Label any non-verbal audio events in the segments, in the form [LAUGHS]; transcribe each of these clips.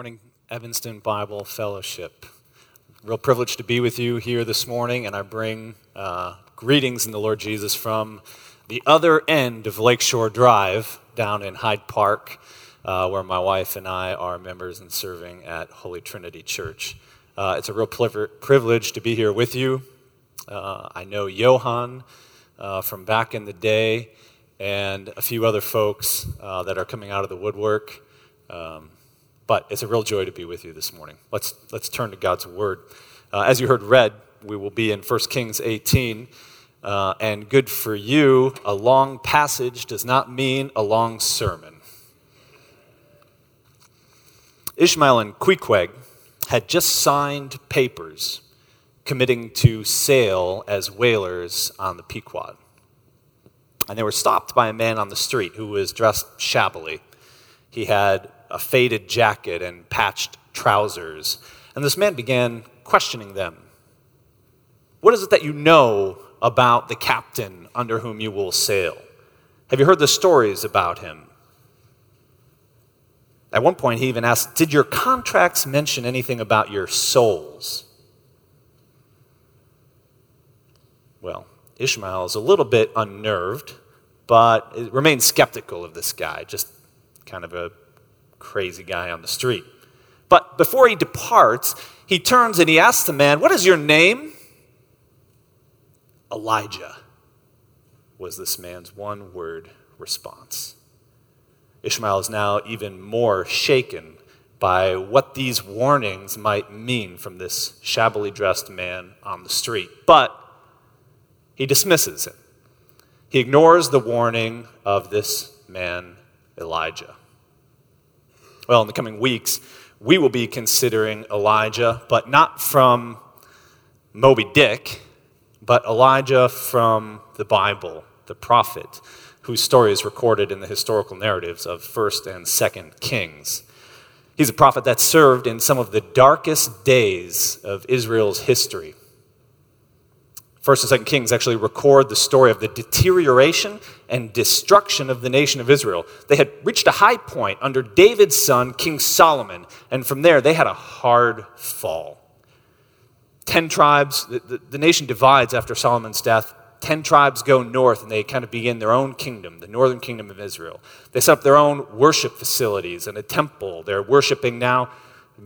Morning, Evanston Bible Fellowship. Real privilege to be with you here this morning, and I bring uh, greetings in the Lord Jesus from the other end of Lakeshore Drive down in Hyde Park, uh, where my wife and I are members and serving at Holy Trinity Church. Uh, it's a real privilege to be here with you. Uh, I know Johan uh, from back in the day and a few other folks uh, that are coming out of the woodwork. Um, but it's a real joy to be with you this morning. Let's, let's turn to God's Word. Uh, as you heard read, we will be in 1 Kings 18. Uh, and good for you, a long passage does not mean a long sermon. Ishmael and Queequeg had just signed papers committing to sail as whalers on the Pequod. And they were stopped by a man on the street who was dressed shabbily. He had a faded jacket and patched trousers. And this man began questioning them. What is it that you know about the captain under whom you will sail? Have you heard the stories about him? At one point, he even asked, Did your contracts mention anything about your souls? Well, Ishmael is a little bit unnerved, but remains skeptical of this guy, just kind of a crazy guy on the street. But before he departs, he turns and he asks the man, What is your name? Elijah was this man's one word response. Ishmael is now even more shaken by what these warnings might mean from this shabbily dressed man on the street. But he dismisses him. He ignores the warning of this man, Elijah. Well, in the coming weeks, we will be considering Elijah, but not from Moby Dick, but Elijah from the Bible, the prophet, whose story is recorded in the historical narratives of 1st and 2nd Kings. He's a prophet that served in some of the darkest days of Israel's history. First and Second Kings actually record the story of the deterioration and destruction of the nation of Israel. They had reached a high point under David's son, King Solomon, and from there they had a hard fall. Ten tribes, the, the, the nation divides after Solomon's death. Ten tribes go north and they kind of begin their own kingdom, the northern kingdom of Israel. They set up their own worship facilities and a temple. They're worshiping now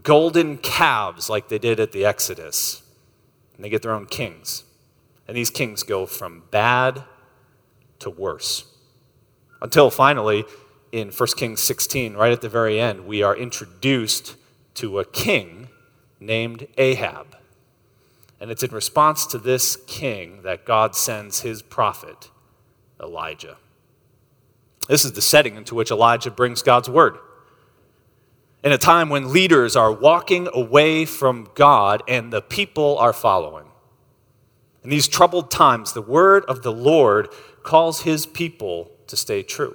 golden calves like they did at the Exodus. And they get their own kings. And these kings go from bad to worse. Until finally, in 1 Kings 16, right at the very end, we are introduced to a king named Ahab. And it's in response to this king that God sends his prophet, Elijah. This is the setting into which Elijah brings God's word. In a time when leaders are walking away from God and the people are following. In these troubled times, the word of the Lord calls his people to stay true.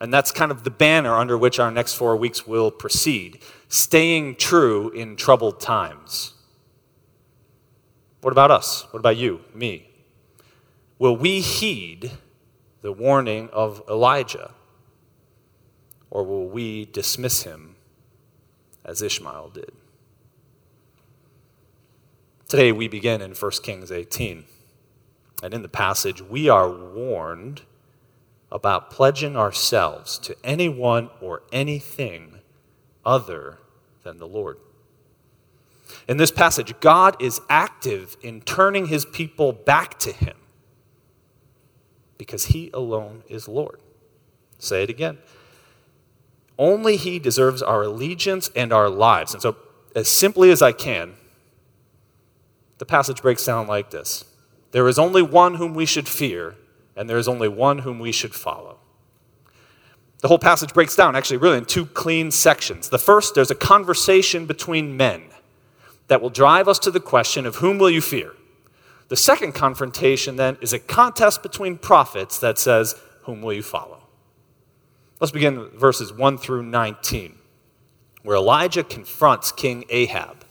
And that's kind of the banner under which our next four weeks will proceed staying true in troubled times. What about us? What about you, me? Will we heed the warning of Elijah? Or will we dismiss him as Ishmael did? Today we begin in 1 Kings 18. And in the passage, we are warned about pledging ourselves to anyone or anything other than the Lord. In this passage, God is active in turning his people back to him because he alone is Lord. Say it again. Only he deserves our allegiance and our lives. And so, as simply as I can, the passage breaks down like this There is only one whom we should fear, and there is only one whom we should follow. The whole passage breaks down actually really in two clean sections. The first, there's a conversation between men that will drive us to the question of whom will you fear? The second confrontation then is a contest between prophets that says, whom will you follow? Let's begin verses 1 through 19, where Elijah confronts King Ahab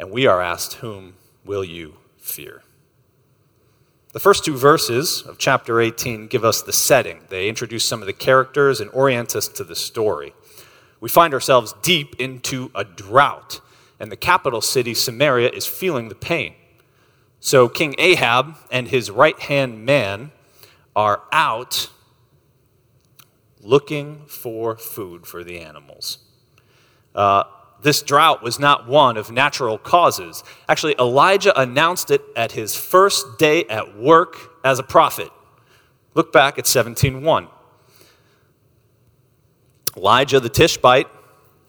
and we are asked, Whom will you fear? The first two verses of chapter 18 give us the setting. They introduce some of the characters and orient us to the story. we find ourselves deep into a drought, and the capital city, Samaria, is feeling the pain. So King Ahab and his right hand man are out looking for food for the animals. Uh, this drought was not one of natural causes. Actually, Elijah announced it at his first day at work as a prophet. Look back at 17:1. Elijah the Tishbite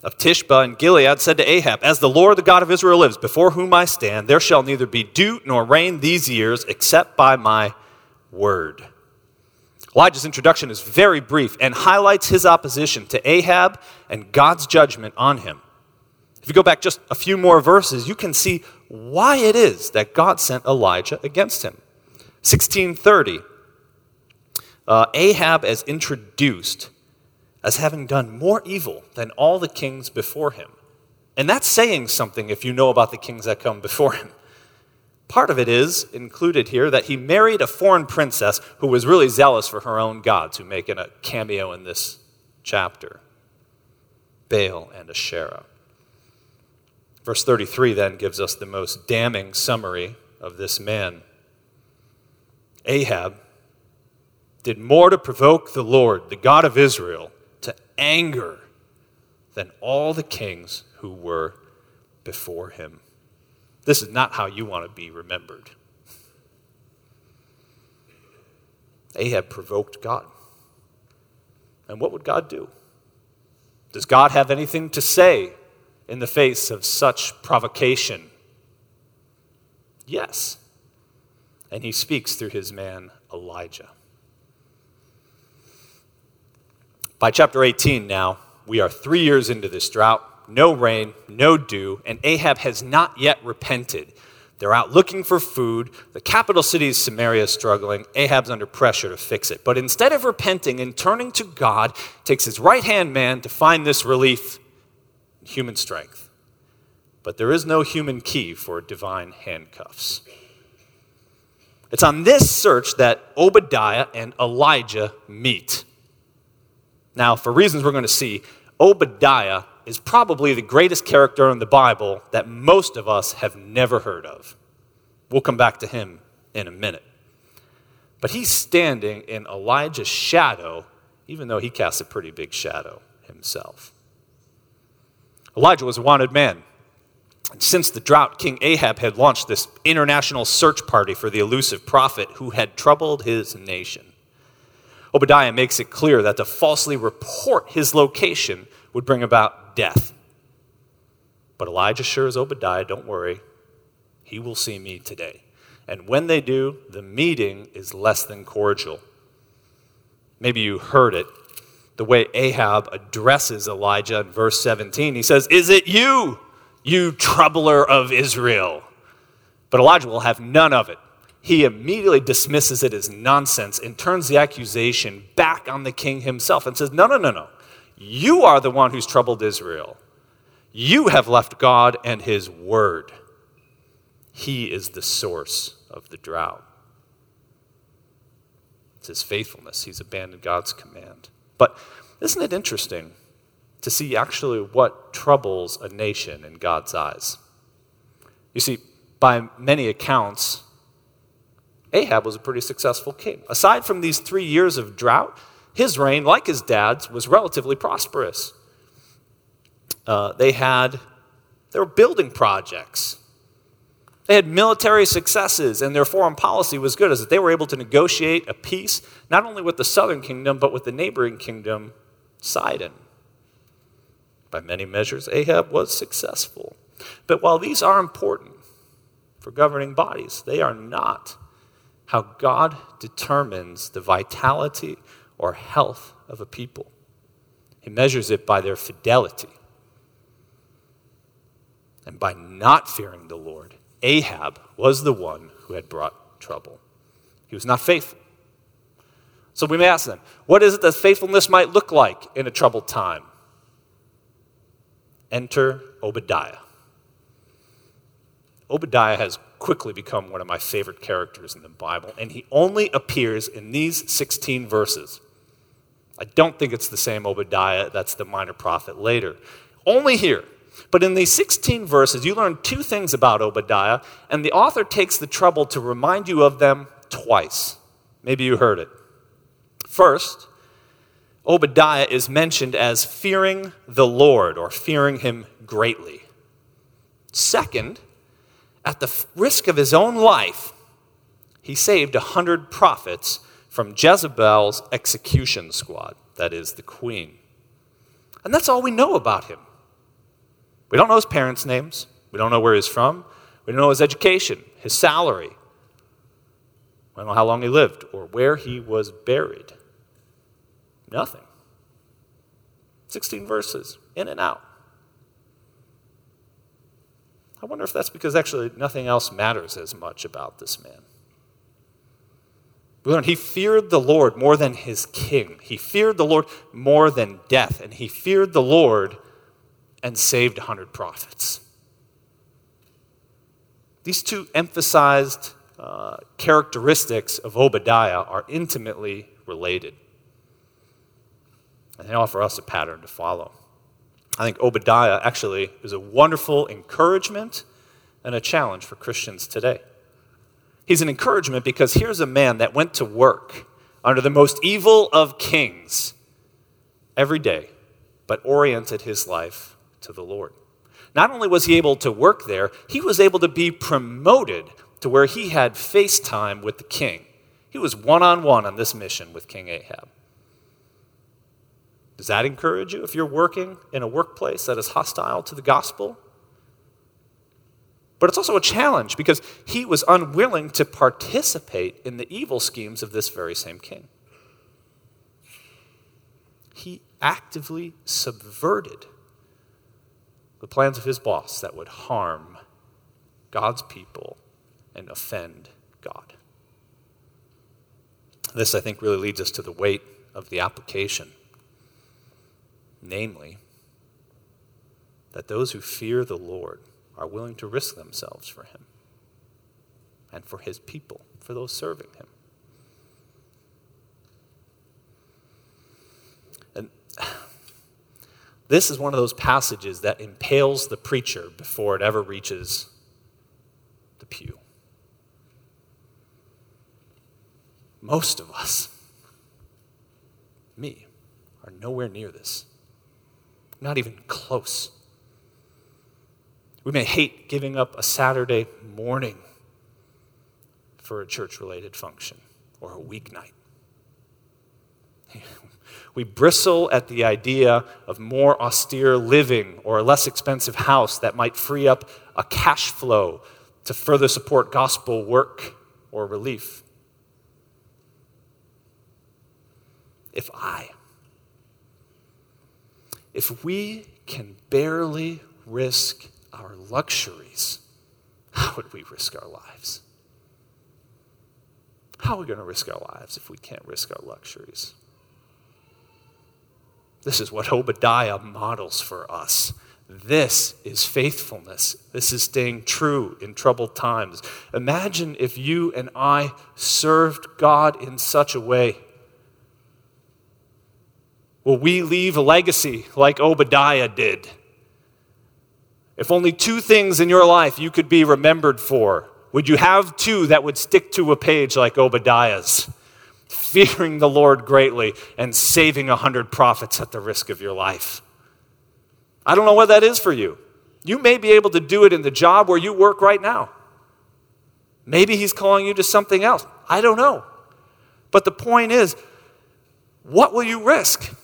of Tishbe and Gilead said to Ahab, As the Lord the God of Israel lives, before whom I stand, there shall neither be dew nor rain these years except by my word. Elijah's introduction is very brief and highlights his opposition to Ahab and God's judgment on him. You go back just a few more verses, you can see why it is that God sent Elijah against him. 1630, uh, Ahab is introduced as having done more evil than all the kings before him. And that's saying something if you know about the kings that come before him. Part of it is included here that he married a foreign princess who was really zealous for her own gods, who make a cameo in this chapter Baal and Asherah. Verse 33 then gives us the most damning summary of this man. Ahab did more to provoke the Lord, the God of Israel, to anger than all the kings who were before him. This is not how you want to be remembered. Ahab provoked God. And what would God do? Does God have anything to say in the face of such provocation? Yes. And he speaks through his man Elijah. By chapter 18 now, we are three years into this drought no rain, no dew, and Ahab has not yet repented. They're out looking for food. The capital city is Samaria is struggling. Ahab's under pressure to fix it. But instead of repenting and turning to God, takes his right hand man to find this relief human strength. But there is no human key for divine handcuffs. It's on this search that Obadiah and Elijah meet. Now, for reasons we're going to see, Obadiah is probably the greatest character in the Bible that most of us have never heard of. We'll come back to him in a minute. But he's standing in Elijah's shadow, even though he casts a pretty big shadow himself. Elijah was a wanted man. And since the drought, King Ahab had launched this international search party for the elusive prophet who had troubled his nation. Obadiah makes it clear that to falsely report his location would bring about death. But Elijah assures Obadiah, don't worry, he will see me today. And when they do, the meeting is less than cordial. Maybe you heard it the way Ahab addresses Elijah in verse 17. He says, Is it you, you troubler of Israel? But Elijah will have none of it. He immediately dismisses it as nonsense and turns the accusation back on the king himself and says, No, no, no, no. You are the one who's troubled Israel. You have left God and his word. He is the source of the drought. It's his faithfulness. He's abandoned God's command. But isn't it interesting to see actually what troubles a nation in God's eyes? You see, by many accounts, Ahab was a pretty successful king. Aside from these three years of drought, his reign, like his dad's, was relatively prosperous. Uh, they had, they were building projects. They had military successes, and their foreign policy was good, as that they were able to negotiate a peace not only with the southern kingdom, but with the neighboring kingdom, Sidon. By many measures, Ahab was successful. But while these are important for governing bodies, they are not how God determines the vitality or health of a people. He measures it by their fidelity. And by not fearing the Lord, Ahab was the one who had brought trouble. He was not faithful. So we may ask them, what is it that faithfulness might look like in a troubled time? Enter Obadiah. Obadiah has quickly become one of my favorite characters in the Bible, and he only appears in these 16 verses. I don't think it's the same Obadiah that's the minor prophet later. Only here. But in these 16 verses, you learn two things about Obadiah, and the author takes the trouble to remind you of them twice. Maybe you heard it. First, Obadiah is mentioned as fearing the Lord or fearing him greatly. Second, at the risk of his own life, he saved a hundred prophets from Jezebel's execution squad, that is, the queen. And that's all we know about him. We don't know his parents' names, we don't know where he's from, we don't know his education, his salary, we don't know how long he lived or where he was buried. Nothing. 16 verses, in and out. I wonder if that's because actually nothing else matters as much about this man. We learn he feared the Lord more than his king. He feared the Lord more than death. And he feared the Lord and saved 100 prophets. These two emphasized uh, characteristics of Obadiah are intimately related. And they offer us a pattern to follow. I think Obadiah actually is a wonderful encouragement and a challenge for Christians today. He's an encouragement because here's a man that went to work under the most evil of kings every day, but oriented his life to the Lord. Not only was he able to work there, he was able to be promoted to where he had FaceTime with the king. He was one on one on this mission with King Ahab. Does that encourage you if you're working in a workplace that is hostile to the gospel? But it's also a challenge because he was unwilling to participate in the evil schemes of this very same king. He actively subverted the plans of his boss that would harm God's people and offend God. This, I think, really leads us to the weight of the application namely, that those who fear the Lord are willing to risk themselves for him and for his people, for those serving him. And this is one of those passages that impales the preacher before it ever reaches the pew. Most of us, me, are nowhere near this. Not even close. We may hate giving up a Saturday morning for a church related function or a weeknight. We bristle at the idea of more austere living or a less expensive house that might free up a cash flow to further support gospel work or relief. If I, if we can barely risk our luxuries, how would we risk our lives? How are we going to risk our lives if we can't risk our luxuries? This is what Obadiah models for us. This is faithfulness. This is staying true in troubled times. Imagine if you and I served God in such a way Will we leave a legacy like Obadiah did? If only two things in your life you could be remembered for, would you have two that would stick to a page like Obadiah's? Fearing the Lord greatly and saving a hundred prophets at the risk of your life. I don't know what that is for you. You may be able to do it in the job where you work right now. Maybe He's calling you to something else. I don't know. But the point is, what will you risk?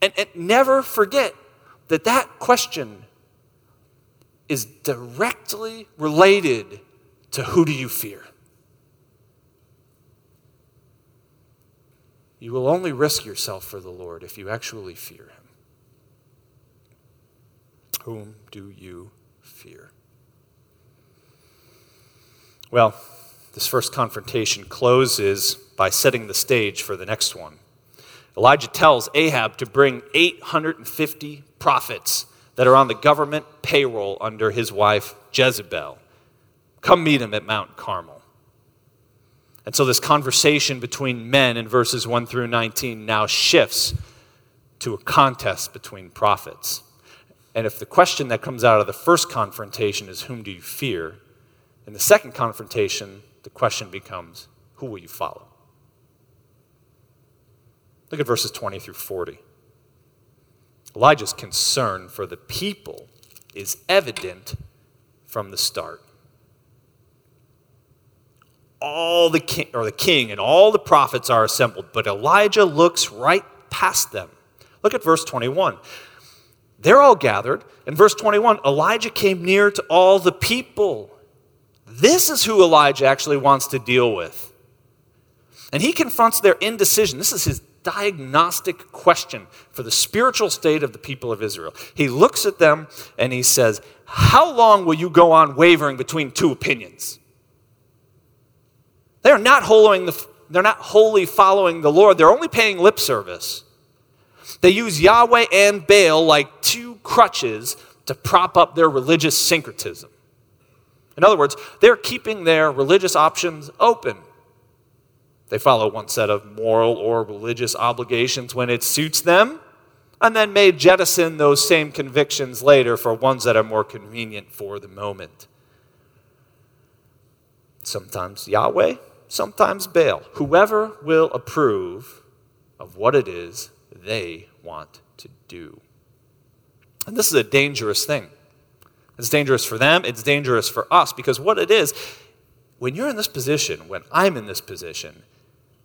And, and never forget that that question is directly related to who do you fear? You will only risk yourself for the Lord if you actually fear Him. Whom do you fear? Well, this first confrontation closes by setting the stage for the next one. Elijah tells Ahab to bring 850 prophets that are on the government payroll under his wife Jezebel. Come meet him at Mount Carmel. And so this conversation between men in verses 1 through 19 now shifts to a contest between prophets. And if the question that comes out of the first confrontation is, Whom do you fear? In the second confrontation, the question becomes, Who will you follow? Look at verses 20 through 40. Elijah's concern for the people is evident from the start. All the king, or the king and all the prophets are assembled, but Elijah looks right past them. Look at verse 21. They're all gathered. In verse 21, Elijah came near to all the people. This is who Elijah actually wants to deal with. And he confronts their indecision. This is his diagnostic question for the spiritual state of the people of Israel. He looks at them and he says, How long will you go on wavering between two opinions? They're not, the, they're not wholly following the Lord, they're only paying lip service. They use Yahweh and Baal like two crutches to prop up their religious syncretism. In other words, they're keeping their religious options open. They follow one set of moral or religious obligations when it suits them, and then may jettison those same convictions later for ones that are more convenient for the moment. Sometimes Yahweh, sometimes Baal. Whoever will approve of what it is they want to do. And this is a dangerous thing. It's dangerous for them, it's dangerous for us, because what it is, when you're in this position, when I'm in this position,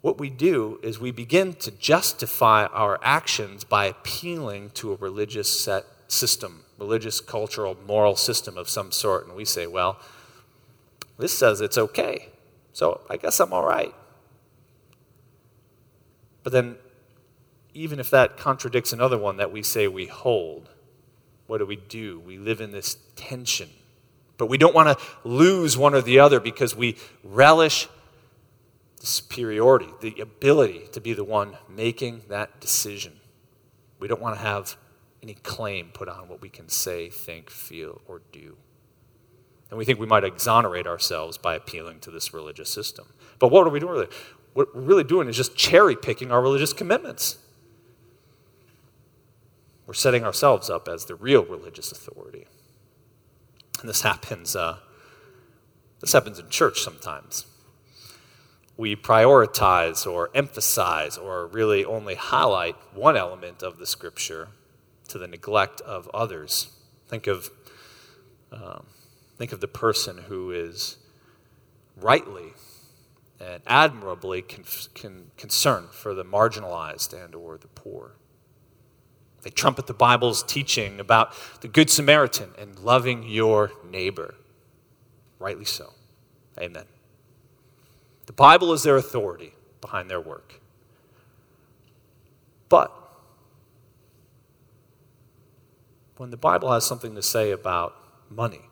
what we do is we begin to justify our actions by appealing to a religious set system, religious, cultural, moral system of some sort. And we say, well, this says it's okay, so I guess I'm all right. But then, even if that contradicts another one that we say we hold, what do we do? We live in this tension. But we don't want to lose one or the other because we relish the superiority, the ability to be the one making that decision. We don't want to have any claim put on what we can say, think, feel, or do. And we think we might exonerate ourselves by appealing to this religious system. But what are we doing? What we're really doing is just cherry picking our religious commitments. We're setting ourselves up as the real religious authority. And this happens, uh, this happens in church sometimes we prioritize or emphasize or really only highlight one element of the scripture to the neglect of others. Think of, um, think of the person who is rightly and admirably con- con- concerned for the marginalized and or the poor. They trumpet the Bible's teaching about the Good Samaritan and loving your neighbor. Rightly so. Amen. The Bible is their authority behind their work. But when the Bible has something to say about money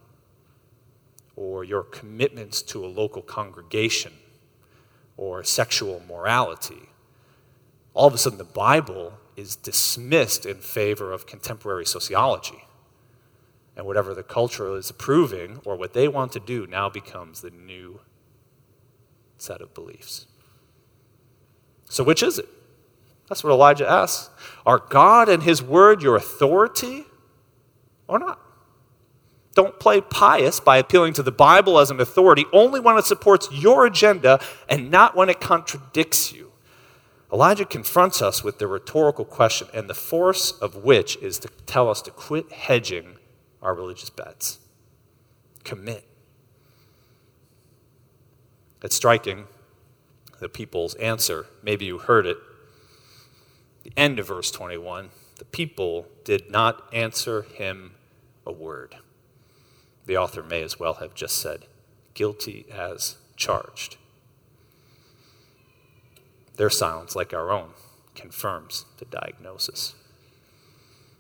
or your commitments to a local congregation or sexual morality, all of a sudden the Bible is dismissed in favor of contemporary sociology. And whatever the culture is approving or what they want to do now becomes the new set of beliefs. So, which is it? That's what Elijah asks. Are God and His Word your authority or not? Don't play pious by appealing to the Bible as an authority only when it supports your agenda and not when it contradicts you. Elijah confronts us with the rhetorical question, and the force of which is to tell us to quit hedging our religious bets. Commit. It's striking, the people's answer. Maybe you heard it. The end of verse 21 the people did not answer him a word. The author may as well have just said, guilty as charged. Their silence, like our own, confirms the diagnosis.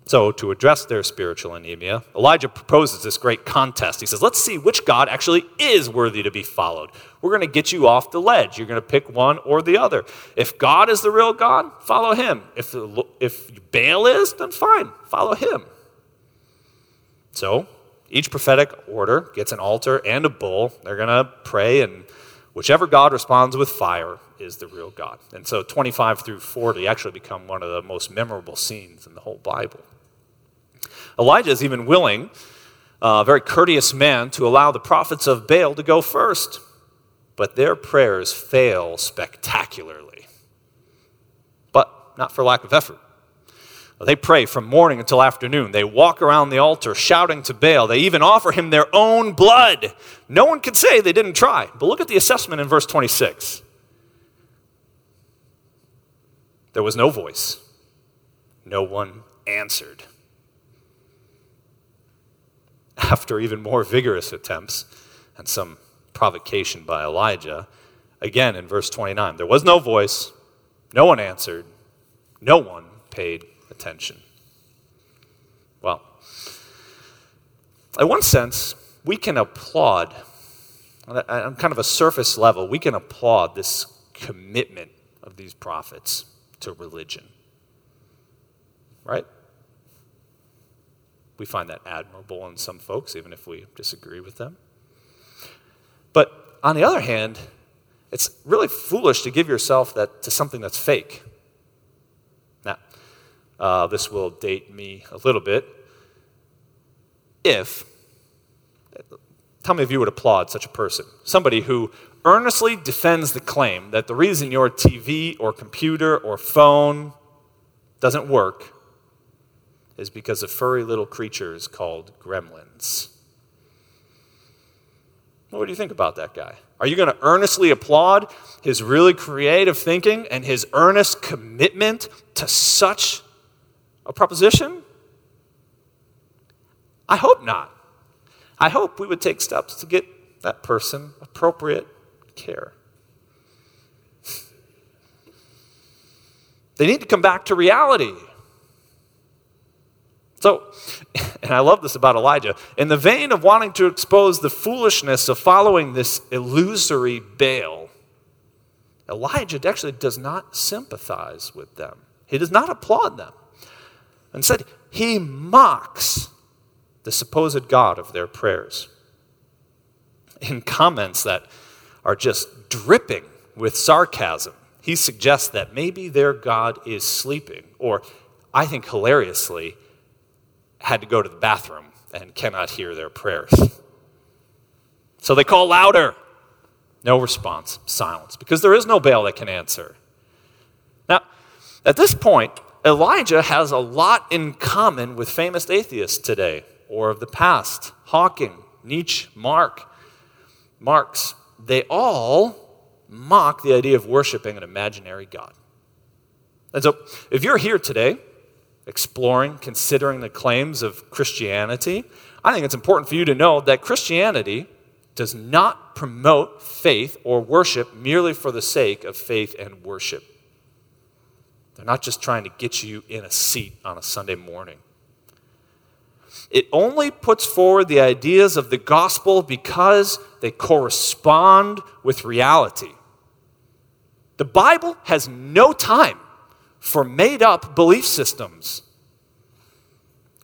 So, to address their spiritual anemia, Elijah proposes this great contest. He says, Let's see which God actually is worthy to be followed. We're going to get you off the ledge. You're going to pick one or the other. If God is the real God, follow him. If, if Baal is, then fine, follow him. So, each prophetic order gets an altar and a bull. They're going to pray and Whichever God responds with fire is the real God. And so 25 through 40 actually become one of the most memorable scenes in the whole Bible. Elijah is even willing, uh, a very courteous man, to allow the prophets of Baal to go first. But their prayers fail spectacularly. But not for lack of effort. They pray from morning until afternoon. They walk around the altar shouting to Baal. They even offer him their own blood. No one could say they didn't try. But look at the assessment in verse 26. There was no voice, no one answered. [LAUGHS] After even more vigorous attempts and some provocation by Elijah, again in verse 29, there was no voice, no one answered, no one paid attention. Well, in one sense, we can applaud, on kind of a surface level, we can applaud this commitment of these prophets to religion. Right? We find that admirable in some folks, even if we disagree with them. But on the other hand, it's really foolish to give yourself that to something that's fake. Now, uh, this will date me a little bit. If, how many of you would applaud such a person? Somebody who earnestly defends the claim that the reason your TV or computer or phone doesn't work is because of furry little creatures called gremlins. What do you think about that guy? Are you going to earnestly applaud his really creative thinking and his earnest commitment to such a proposition? I hope not. I hope we would take steps to get that person appropriate care. They need to come back to reality. So, [LAUGHS] and I love this about Elijah. In the vein of wanting to expose the foolishness of following this illusory Baal, Elijah actually does not sympathize with them. He does not applaud them. Instead, he mocks the supposed God of their prayers. In comments that are just dripping with sarcasm. He suggests that maybe their God is sleeping, or I think hilariously, had to go to the bathroom and cannot hear their prayers. So they call louder. No response, silence, because there is no Baal that can answer. Now, at this point, Elijah has a lot in common with famous atheists today or of the past Hawking, Nietzsche, Mark, Marx they all mock the idea of worshiping an imaginary God. And so, if you're here today, exploring, considering the claims of Christianity, I think it's important for you to know that Christianity does not promote faith or worship merely for the sake of faith and worship. They're not just trying to get you in a seat on a Sunday morning. It only puts forward the ideas of the gospel because they correspond with reality. The Bible has no time for made up belief systems.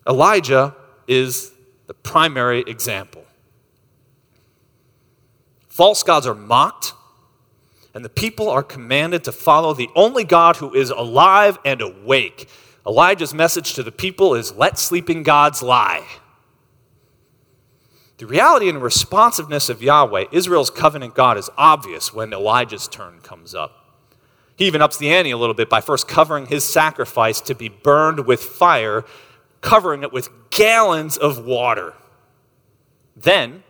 Elijah is the primary example. False gods are mocked, and the people are commanded to follow the only God who is alive and awake Elijah's message to the people is let sleeping gods lie. The reality and responsiveness of Yahweh, Israel's covenant God, is obvious when Elijah's turn comes up. He even ups the ante a little bit by first covering his sacrifice to be burned with fire, covering it with gallons of water. Then,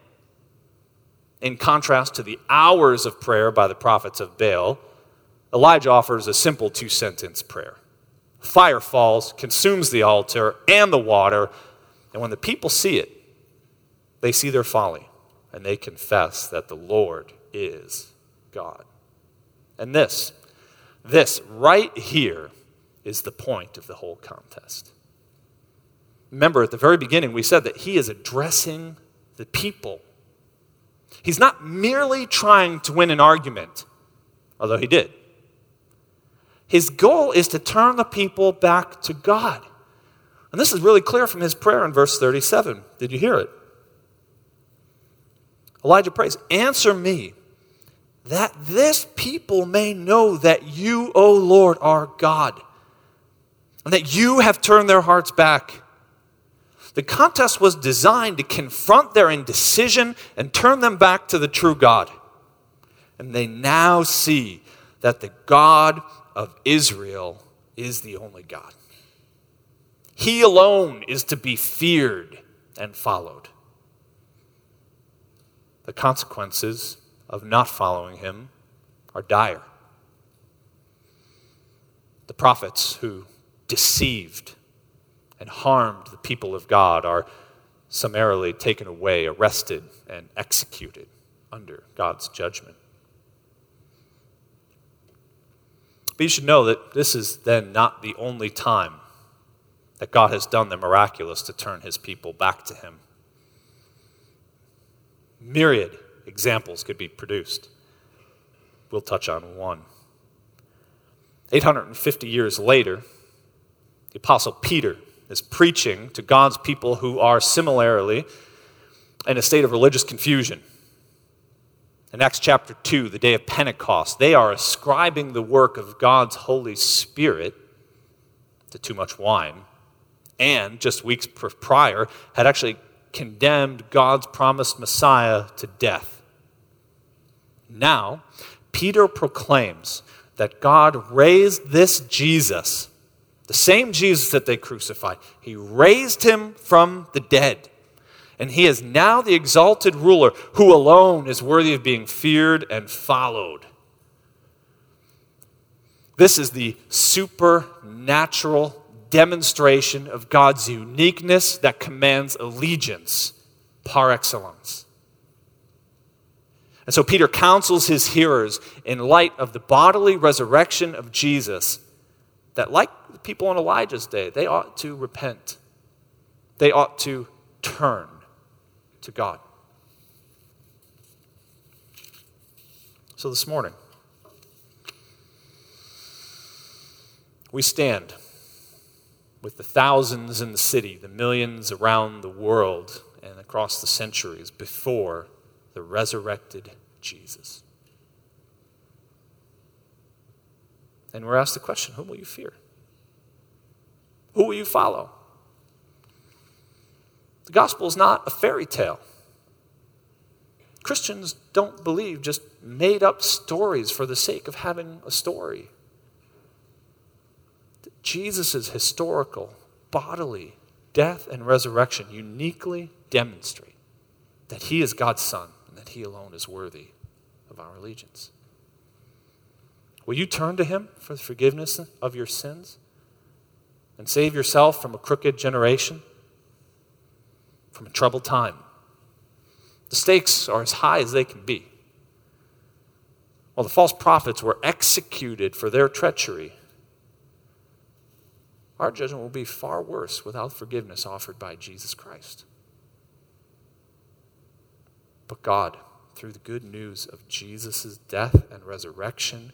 in contrast to the hours of prayer by the prophets of Baal, Elijah offers a simple two sentence prayer fire falls, consumes the altar and the water. And when the people see it, they see their folly and they confess that the Lord is God. And this, this right here is the point of the whole contest. Remember, at the very beginning, we said that he is addressing the people. He's not merely trying to win an argument, although he did. His goal is to turn the people back to God. And this is really clear from his prayer in verse 37. Did you hear it? Elijah prays, Answer me that this people may know that you, O Lord, are God, and that you have turned their hearts back. The contest was designed to confront their indecision and turn them back to the true God. And they now see that the God of Israel is the only God. He alone is to be feared and followed. The consequences of not following him are dire. The prophets who deceived and harmed the people of God are summarily taken away, arrested, and executed under God's judgment. But you should know that this is then not the only time that God has done the miraculous to turn his people back to him. Myriad examples could be produced. We'll touch on one. 850 years later, the Apostle Peter is preaching to God's people who are similarly in a state of religious confusion. In Acts chapter 2, the day of Pentecost, they are ascribing the work of God's Holy Spirit to too much wine, and just weeks prior had actually condemned God's promised Messiah to death. Now, Peter proclaims that God raised this Jesus, the same Jesus that they crucified, he raised him from the dead. And he is now the exalted ruler who alone is worthy of being feared and followed. This is the supernatural demonstration of God's uniqueness that commands allegiance par excellence. And so Peter counsels his hearers in light of the bodily resurrection of Jesus that, like the people on Elijah's day, they ought to repent. They ought to turn to God. So this morning, we stand with the thousands in the city, the millions around the world and across the centuries before the resurrected Jesus. And we're asked the question whom will you fear? Who will you follow? The gospel is not a fairy tale. Christians don't believe just made up stories for the sake of having a story. Jesus' historical, bodily death and resurrection uniquely demonstrate that he is God's Son and that he alone is worthy of our allegiance. Will you turn to him for the forgiveness of your sins and save yourself from a crooked generation, from a troubled time? The stakes are as high as they can be. While the false prophets were executed for their treachery, our judgment will be far worse without forgiveness offered by Jesus Christ. But God, through the good news of Jesus' death and resurrection,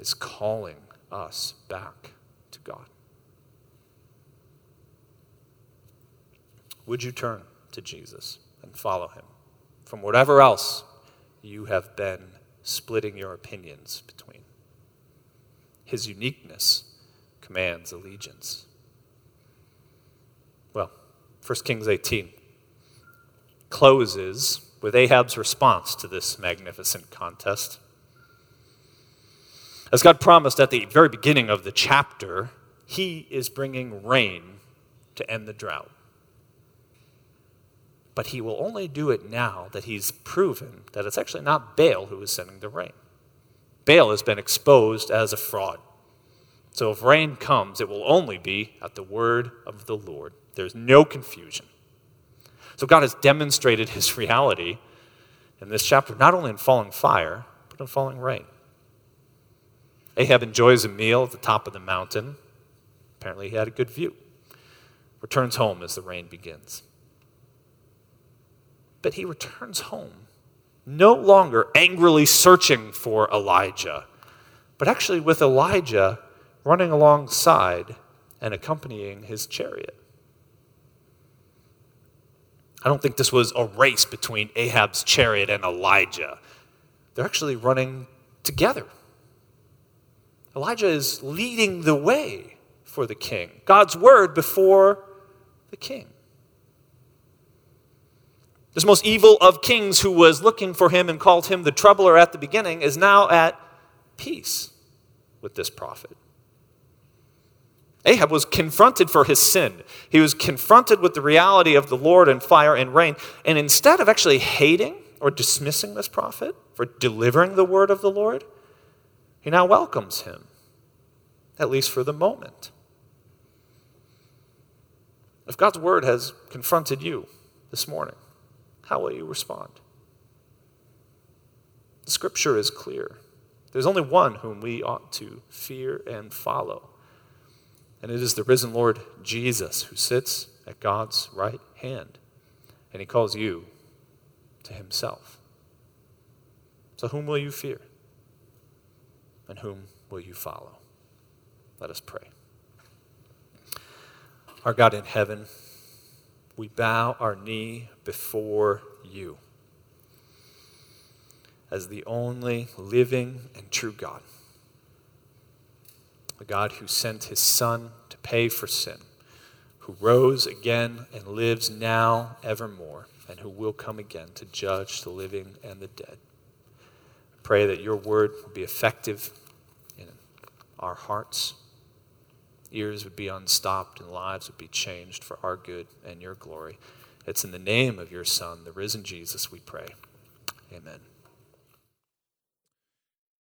is calling us back to God. Would you turn to Jesus and follow him from whatever else you have been splitting your opinions between? His uniqueness commands allegiance. Well, 1 Kings 18 closes with Ahab's response to this magnificent contest. As God promised at the very beginning of the chapter, he is bringing rain to end the drought. But he will only do it now that he's proven that it's actually not Baal who is sending the rain. Baal has been exposed as a fraud. So if rain comes, it will only be at the word of the Lord. There's no confusion. So God has demonstrated his [LAUGHS] reality in this chapter, not only in falling fire, but in falling rain. Ahab enjoys a meal at the top of the mountain. Apparently, he had a good view. Returns home as the rain begins. But he returns home no longer angrily searching for Elijah, but actually with Elijah running alongside and accompanying his chariot. I don't think this was a race between Ahab's chariot and Elijah. they're actually running together. Elijah is leading the way for the king, God's word before the king. This most evil of kings who was looking for him and called him the troubler at the beginning is now at peace with this prophet. Ahab was confronted for his sin. He was confronted with the reality of the Lord and fire and rain. And instead of actually hating or dismissing this prophet for delivering the word of the Lord, he now welcomes him, at least for the moment. If God's word has confronted you this morning, how will you respond? The scripture is clear. There's only one whom we ought to fear and follow and it is the risen Lord Jesus who sits at God's right hand. And he calls you to himself. So, whom will you fear? And whom will you follow? Let us pray. Our God in heaven, we bow our knee before you as the only living and true God the God who sent his Son to pay for sin, who rose again and lives now evermore, and who will come again to judge the living and the dead. Pray that your word would be effective in our hearts, ears would be unstopped, and lives would be changed for our good and your glory. It's in the name of your Son, the risen Jesus, we pray. Amen.